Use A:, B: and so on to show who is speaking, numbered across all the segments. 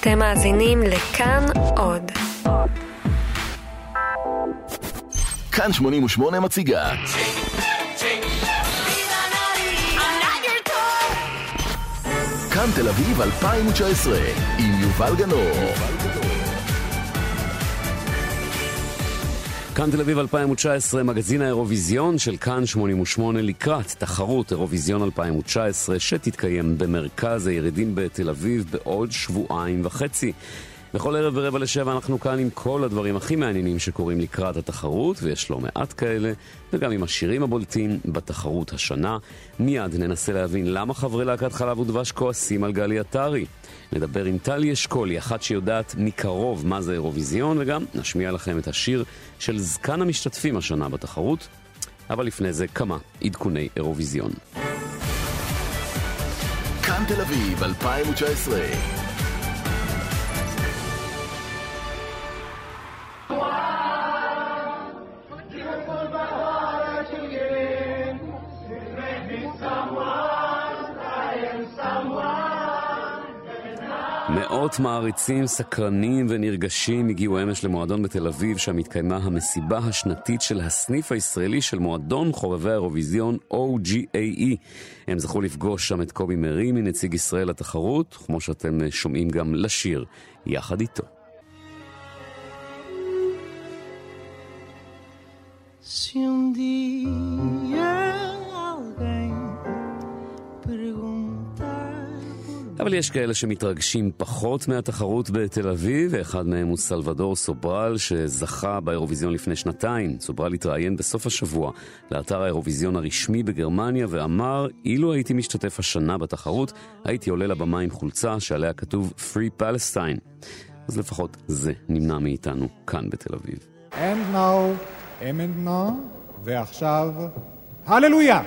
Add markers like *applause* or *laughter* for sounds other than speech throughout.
A: אתם מאזינים לכאן עוד.
B: כאן 88 מציגה. כאן תל אביב 2019 עם יובל גנור.
C: כאן תל אביב 2019, מגזין האירוויזיון של כאן 88 לקראת תחרות אירוויזיון 2019 שתתקיים במרכז הירידים בתל אביב בעוד שבועיים וחצי. בכל ערב ברבע לשבע אנחנו כאן עם כל הדברים הכי מעניינים שקורים לקראת התחרות, ויש לא מעט כאלה, וגם עם השירים הבולטים בתחרות השנה. מיד ננסה להבין למה חברי להקת חלב ודבש כועסים על גלי עטרי. נדבר עם טלי אשכולי, אחת שיודעת מקרוב מה זה אירוויזיון, וגם נשמיע לכם את השיר של זקן המשתתפים השנה בתחרות. אבל לפני זה כמה עדכוני אירוויזיון.
B: כאן תל אביב 2019
C: מאות מעריצים סקרנים ונרגשים הגיעו אמש למועדון בתל אביב, שם התקיימה המסיבה השנתית של הסניף הישראלי של מועדון חובבי האירוויזיון OGAE. הם זכו לפגוש שם את קובי מרימי, נציג ישראל לתחרות, כמו שאתם שומעים גם לשיר יחד איתו.
D: Se um dia
C: אבל יש כאלה שמתרגשים פחות מהתחרות בתל אביב, ואחד מהם הוא סלבדור סוברל, שזכה באירוויזיון לפני שנתיים. סוברל התראיין בסוף השבוע לאתר האירוויזיון הרשמי בגרמניה, ואמר, אילו הייתי משתתף השנה בתחרות, הייתי עולה לבמה עם חולצה שעליה כתוב Free Palestine. אז לפחות זה נמנע מאיתנו כאן בתל אביב.
E: And now, אמנטנה, ועכשיו, הללויה!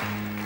D: הללויה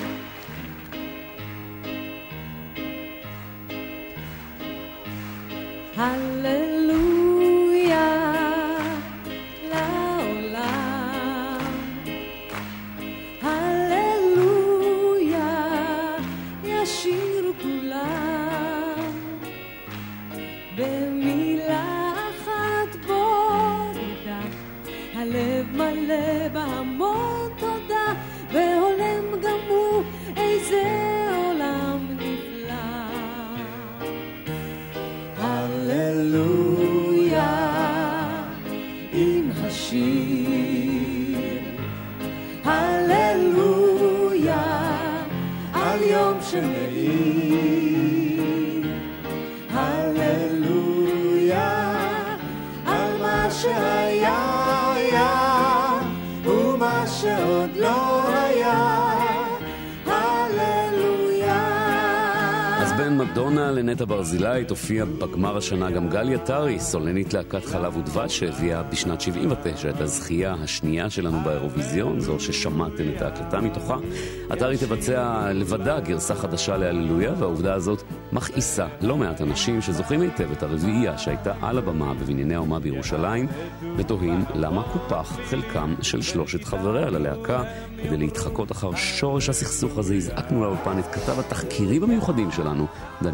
C: מדונה לנטע ברזילי תופיע בגמר השנה גם גלי עטרי, סולנית להקת חלב ודבש, שהביאה בשנת 79 את הזכייה השנייה שלנו באירוויזיון, זו ששמעתם את ההקלטה מתוכה. עטרי תבצע לבדה גרסה חדשה להללויה, והעובדה הזאת מכעיסה לא מעט אנשים שזוכרים היטב את הרביעייה שהייתה על הבמה בבנייני האומה בירושלים, ותוהים למה קופח חלקם של שלושת חבריה ללהקה. כדי להתחקות אחר שורש הסכסוך הזה, הזעקנו לאולפן את כתב התחקירים המיוחדים שלנו,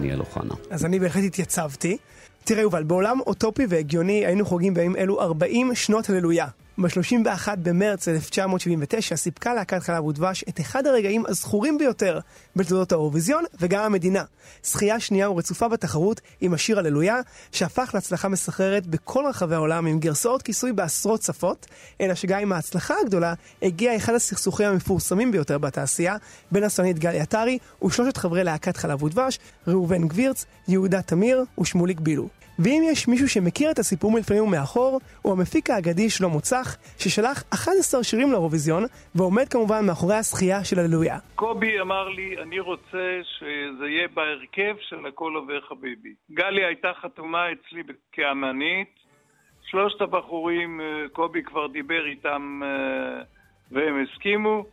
C: דניאל אוחנה.
F: אז אני בהחלט התייצבתי. תראה יובל, בעולם אוטופי והגיוני היינו חוגגים בימים אלו 40 שנות הללויה. ב-31 במרץ 1979 סיפקה להקת חלב ודבש את אחד הרגעים הזכורים ביותר בתולדות האירוויזיון וגם המדינה. זכייה שנייה ורצופה בתחרות עם השיר הללויה, שהפך להצלחה מסחררת בכל רחבי העולם עם גרסאות כיסוי בעשרות שפות, אלא שגם עם ההצלחה הגדולה הגיע אחד הסכסוכים המפורסמים ביותר בתעשייה בין הסונית גלי עטרי ושלושת חברי להקת חלב ודבש, ראובן גבירץ, יהודה תמיר ושמוליק בילו. ואם יש מישהו שמכיר את הסיפור מלפנים ומאחור, הוא המפיק האגדי שלמה צח, ששלח 11 שירים לאירוויזיון, ועומד כמובן מאחורי הזכייה של הללויה.
G: קובי אמר לי, אני רוצה שזה יהיה בהרכב של הכל עובר חביבי. גלי הייתה חתומה אצלי כאמנית, שלושת הבחורים, אה, קובי כבר דיבר איתם אה, והם הסכימו,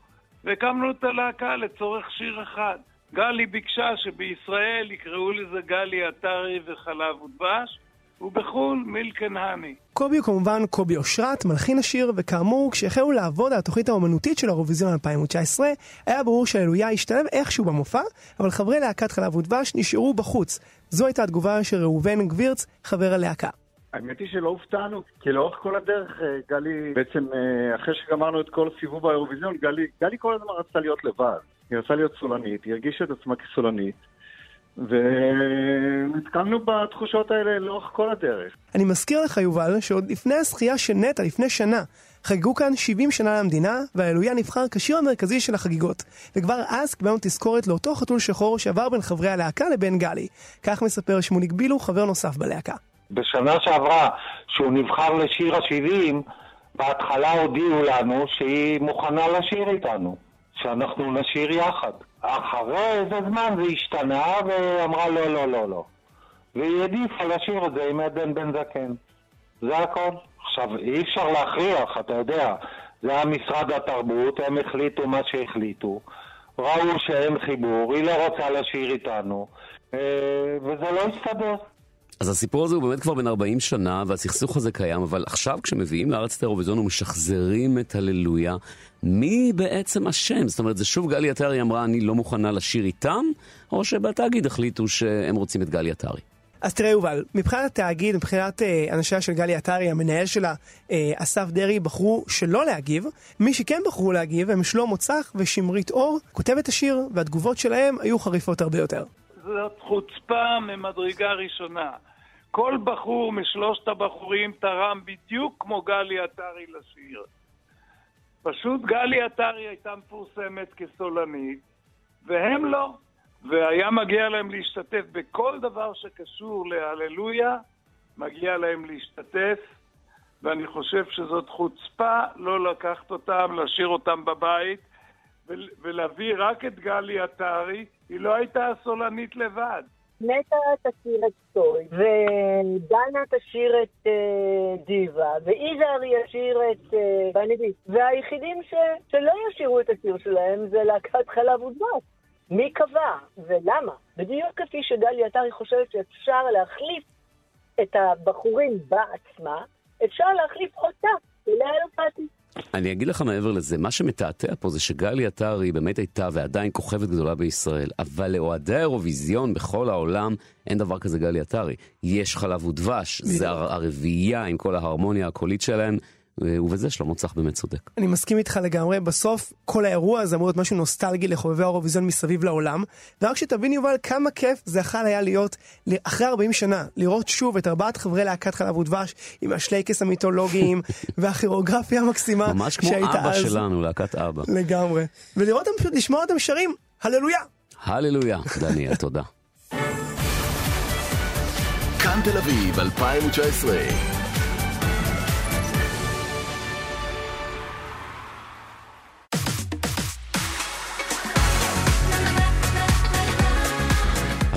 G: והקמנו את הלהקה לצורך שיר אחד. גלי ביקשה שבישראל יקראו לזה גלי עטרי וחלב ודבש, ובחו"ל מילקן האני.
F: קובי הוא כמובן קובי אושרת, מלחין השיר, וכאמור, כשהחלו לעבוד על התוכנית האומנותית של האירוויזיון 2019, היה ברור שהללויה השתלב איכשהו במופע, אבל חברי להקת חלב ודבש נשארו בחוץ. זו הייתה התגובה של ראובן גבירץ, חבר הלהקה.
H: האמת היא שלא הופתענו, כי לאורך כל הדרך אה, גלי, בעצם אה, אחרי שגמרנו את כל סיבוב האירוויזיון, גלי, גלי כל הזמן רצתה להיות לבד. היא רצתה להיות סולנית, היא הרגישה את עצמה כסולנית, ונתקלנו בתחושות האלה לאורך כל הדרך.
F: אני מזכיר לך, יובל, שעוד לפני הזכייה של נטע, לפני שנה, חגגו כאן 70 שנה למדינה, וההללויה נבחר כשיר המרכזי של החגיגות. וכבר אז קיבלנו תזכורת לאותו חתול שחור שעבר בין חברי הלהקה לבין גלי. כך מספר שמוליק בילו, חבר נוסף בלהקה.
I: בשנה שעברה, שהוא נבחר לשיר ה-70, בהתחלה הודיעו לנו שהיא מוכנה לשיר איתנו, שאנחנו נשיר יחד. אחרי איזה זמן זה השתנה, ואמרה לא, לא, לא, לא. והיא העדיפה לשיר את זה עם עדן בן זקן. זה הכל. עכשיו, אי אפשר להכריח, אתה יודע. זה היה משרד התרבות, הם החליטו מה שהחליטו. ראו שאין חיבור, היא לא רוצה לשיר איתנו, אה, וזה לא הסתדר.
C: אז הסיפור הזה הוא באמת כבר בן 40 שנה, והסכסוך הזה קיים, אבל עכשיו כשמביאים לארץ את האירוויזיון ומשחזרים את הללויה, מי בעצם אשם? זאת אומרת, זה שוב גלי עטרי אמרה, אני לא מוכנה לשיר איתם, או שבתאגיד החליטו שהם רוצים את גלי עטרי?
F: אז תראה יובל, מבחינת התאגיד, מבחינת אה, אנשיה של גלי עטרי, המנהל שלה, אה, אסף דרעי, בחרו שלא להגיב. מי שכן בחרו להגיב הם שלמה צח ושמרית אור, כותבת השיר, והתגובות שלהם היו חריפות הרבה יותר.
G: זאת חוצפה ממדרגה ראשונה. כל בחור משלושת הבחורים תרם בדיוק כמו גלי עטרי לשיר. פשוט גלי עטרי הייתה מפורסמת כסולנית, והם לא. והיה מגיע להם להשתתף בכל דבר שקשור להללויה, מגיע להם להשתתף, ואני חושב שזאת חוצפה לא לקחת אותם, להשאיר אותם בבית, ולהביא רק את גלי עטרי, היא לא הייתה הסולנית לבד.
J: נטע תשאיר את סטוי, ודנה תשאיר את uh, דיווה, ויזהר ישיר את בני ביט. והיחידים ש... שלא ישירו את השיר שלהם זה להקת חלב ודבש. מי קבע ולמה? בדיוק כפי שגלי עטרי חושבת שאפשר להחליף את הבחורים בעצמה, אפשר להחליף אותה, אליה אלפתי.
C: אני אגיד לך מעבר לזה, מה שמתעתע פה זה שגלי עטרי באמת הייתה ועדיין כוכבת גדולה בישראל, אבל לאוהדי האירוויזיון בכל העולם אין דבר כזה גלי עטרי. יש חלב ודבש, זה הרביעייה עם כל ההרמוניה הקולית שלהם. ובזה שלמה צח באמת צודק.
F: אני מסכים איתך לגמרי, בסוף כל האירוע הזה אמור להיות משהו נוסטלגי לחובבי האירוויזיון מסביב לעולם, ורק שתבין יובל כמה כיף זה יכול היה להיות אחרי 40 שנה, לראות שוב את ארבעת חברי להקת חלב ודבש עם השלייקס המיתולוגיים *laughs* והכירוגרפיה המקסימה
C: ממש כמו אבא אז. שלנו, להקת אבא.
F: לגמרי. ולראות אותם פשוט, לשמוע אותם שרים, הללויה.
C: הללויה, *laughs* דניאל, תודה.
B: כאן תל אביב 2019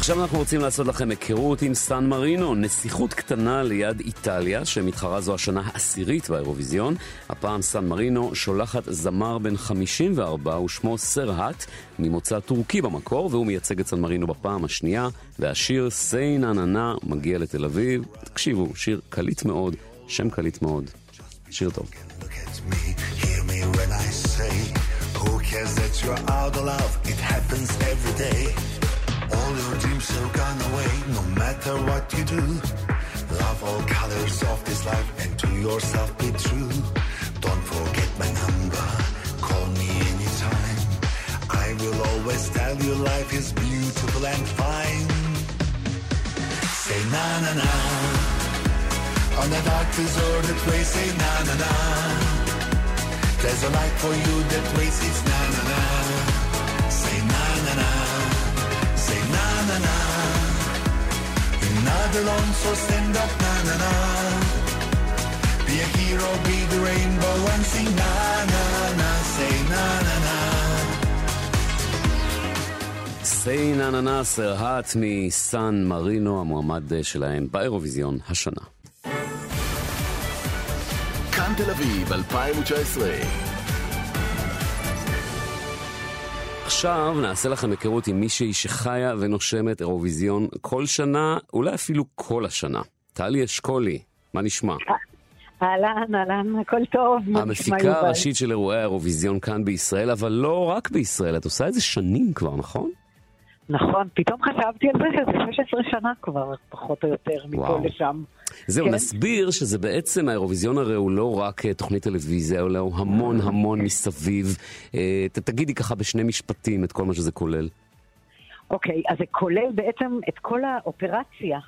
C: עכשיו אנחנו רוצים לעשות לכם היכרות עם סן מרינו, נסיכות קטנה ליד איטליה, שמתחרה זו השנה העשירית באירוויזיון. הפעם סן מרינו שולחת זמר בן 54 ושמו סרהט, ממוצא טורקי במקור, והוא מייצג את סן מרינו בפעם השנייה, והשיר "Say Na Na Na" מגיע לתל אביב. תקשיבו, שיר קליט מאוד, שם קליט מאוד. שיר טוב. Cares that you're out of love? It happens every day. All your dreams have gone away, no matter what you do. Love all colors of this life and to yourself be true. Don't forget my number, call me anytime. I will always tell you life is beautiful and fine. Say na na na. On the dark deserted way, say na na na. There's a light for you that waits, it's na na na. Alone, so stand up, na na na. Be a hero, be the rainbow and sing na na na. Say na na na. סיי נה נה נה סרהט מסן מרינו, המועמד שלהם באירוויזיון השנה.
B: כאן תל אביב 2019
C: עכשיו נעשה לכם היכרות עם מישהי שחיה ונושמת אירוויזיון כל שנה, אולי אפילו כל השנה. טלי אשכולי, מה נשמע?
K: אהלן, אהלן, הכל טוב.
C: המפיקה? הראשית של אירועי האירוויזיון כאן בישראל, אבל לא רק בישראל, את עושה את זה שנים כבר, נכון?
K: נכון, פתאום חשבתי על זה שזה 16 שנה כבר, פחות או יותר, מפה. לשם.
C: זהו,
K: כן.
C: נסביר שזה בעצם, האירוויזיון הרי הוא לא רק אה, תוכנית טלוויזיה, אלא הוא המון המון מסביב. אה, תגידי ככה בשני משפטים את כל מה שזה כולל.
K: אוקיי, אז זה כולל בעצם את כל האופרציה.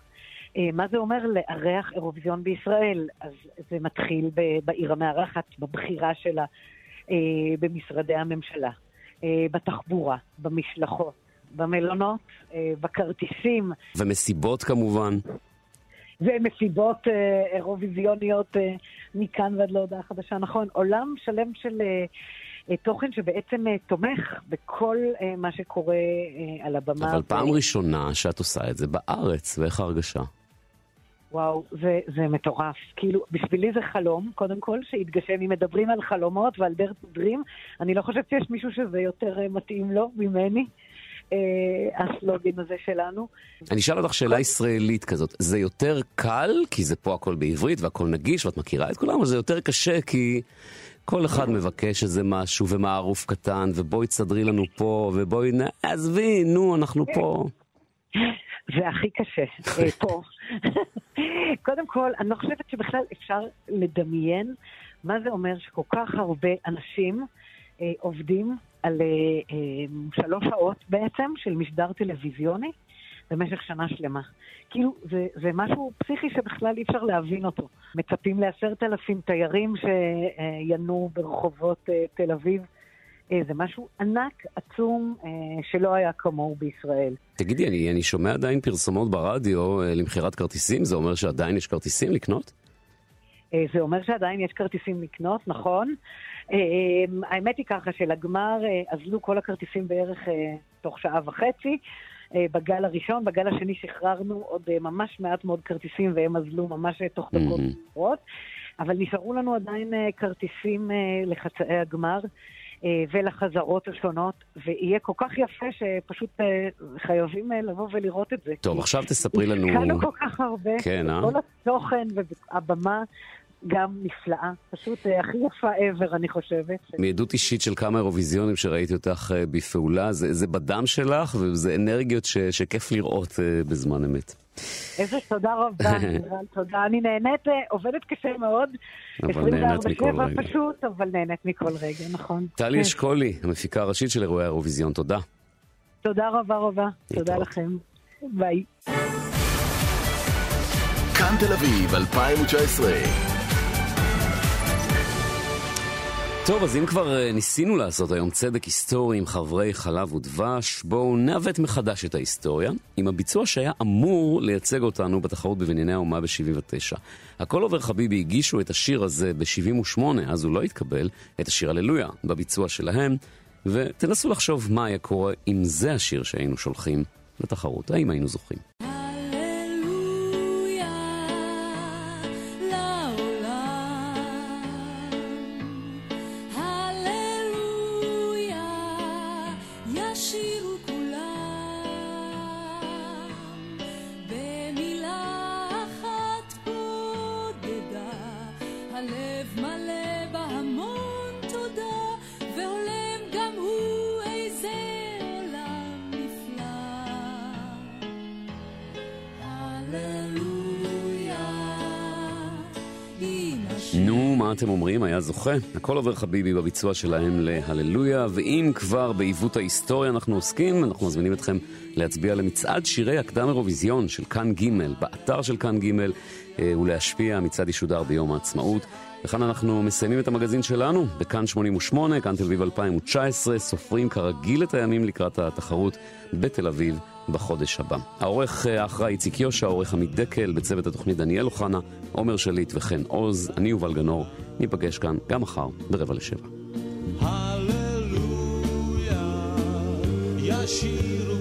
K: אה, מה זה אומר לארח אירוויזיון בישראל? אז זה מתחיל בעיר המארחת, בבחירה שלה, אה, במשרדי הממשלה, אה, בתחבורה, במשלחות, במלונות, אה, בכרטיסים,
C: ומסיבות כמובן.
K: ומסיבות אה, אירוויזיוניות אה, מכאן ועד להודעה חדשה. נכון, עולם שלם של אה, אה, תוכן שבעצם אה, תומך בכל אה, מה שקורה אה, על הבמה.
C: אבל
K: ו-
C: פעם ראשונה שאת עושה את זה בארץ, ואיך ההרגשה?
K: וואו, זה, זה מטורף. כאילו, בשבילי זה חלום, קודם כל, שיתגשם. אם מדברים על חלומות ועל דרך דרים, אני לא חושבת שיש מישהו שזה יותר אה, מתאים לו ממני. אה, הסלוגן הזה שלנו.
C: אני אשאל אותך שאלה ישראלית כזאת, זה יותר קל, כי זה פה הכל בעברית והכל נגיש ואת מכירה את כולם, או זה יותר קשה כי כל אחד מבקש איזה משהו ומערוף קטן, ובואי תסדרי לנו פה, ובואי, נ- עזבי, נו, אנחנו פה. *laughs*
K: זה הכי קשה, אה, *laughs* פה. *laughs* קודם כל, אני לא חושבת שבכלל אפשר לדמיין מה זה אומר שכל כך הרבה אנשים אה, עובדים על אה, אה, שלוש שעות בעצם של משדר טלוויזיוני במשך שנה שלמה. כאילו, זה, זה משהו פסיכי שבכלל אי אפשר להבין אותו. מצפים לעשרת אלפים תיירים שינועו ברחובות אה, תל אביב. זה משהו ענק, עצום, שלא היה כמוהו בישראל.
C: תגידי, אני, אני שומע עדיין פרסומות ברדיו למכירת כרטיסים, זה אומר שעדיין יש כרטיסים לקנות?
K: אה, זה אומר שעדיין יש כרטיסים לקנות, נכון. אה, האמת היא ככה שלגמר אה, אזלו כל הכרטיסים בערך אה, תוך שעה וחצי. אה, בגל הראשון, בגל השני שחררנו עוד אה, ממש מעט מאוד כרטיסים והם אזלו ממש אה, תוך דקות ספורות. אבל נשארו לנו עדיין אה, כרטיסים אה, לחצאי הגמר. אה, ולחזרות השונות, ויהיה כל כך יפה שפשוט אה, חייבים אה, לבוא ולראות את זה.
C: טוב, עכשיו תספרי לנו...
K: השקענו כל כך הרבה,
C: כן, אה?
K: כל התוכן והבמה גם נפלאה, פשוט אה, הכי יפה ever, אני חושבת.
C: מעדות אישית של כמה אירוויזיונים שראיתי אותך אה, בפעולה, זה, זה בדם שלך וזה אנרגיות ש, שכיף לראות אה, בזמן אמת.
K: איזה תודה רבה, *laughs* לירן, תודה. אני נהנית, עובדת קשה מאוד,
C: אבל נהנית מכל
K: 24/7
C: רגע.
K: פשוט, אבל נהנית מכל רגע, נכון.
C: טלי
K: כן.
C: אשכולי, המפיקה הראשית של אירועי האירוויזיון, תודה.
K: תודה רבה רבה, תודה לכם. ביי.
B: כאן תל אביב 2019.
C: טוב, אז אם כבר אה, ניסינו לעשות היום צדק היסטורי עם חברי חלב ודבש, בואו נעוות מחדש את ההיסטוריה, עם הביצוע שהיה אמור לייצג אותנו בתחרות בבנייני האומה ב-79. הכל עובר חביבי הגישו את השיר הזה ב-78, אז הוא לא התקבל, את השיר הללויה, בביצוע שלהם, ותנסו לחשוב מה היה קורה אם זה השיר שהיינו שולחים לתחרות, האם היינו זוכים. מה אתם אומרים? היה זוכה? הכל עובר חביבי בביצוע שלהם להללויה, ואם כבר בעיוות ההיסטוריה אנחנו עוסקים, אנחנו מזמינים אתכם להצביע למצעד שירי הקדם אירוויזיון של כאן ג' באתר של כאן ג' אה, ולהשפיע, המצעד ישודר ביום העצמאות. וכאן אנחנו מסיימים את המגזין שלנו, בכאן 88, כאן תל אביב 2019, סופרים כרגיל את הימים לקראת התחרות בתל אביב בחודש הבא. העורך אה, האחראי איציק יושע, העורך עמית דקל, בצוות התוכנית דניאל אוחנה, עומר שליט וחן עוז, אני יובל גנור, ניפגש כאן גם מחר ברבע לשבע.
L: ישירו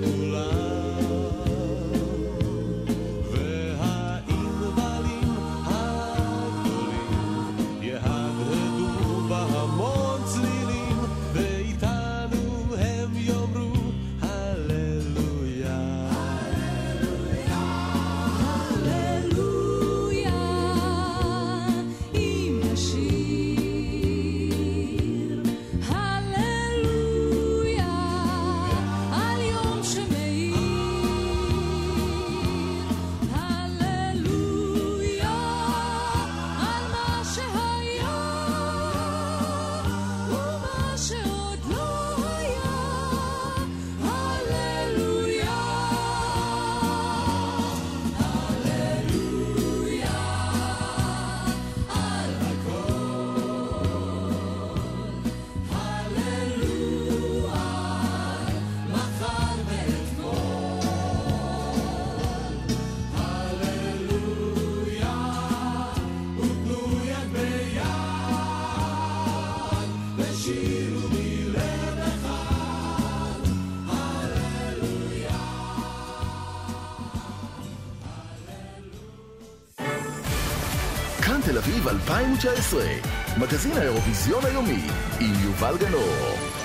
B: 2019, מגזין האירוויזיון היומי, עם יובל גנור.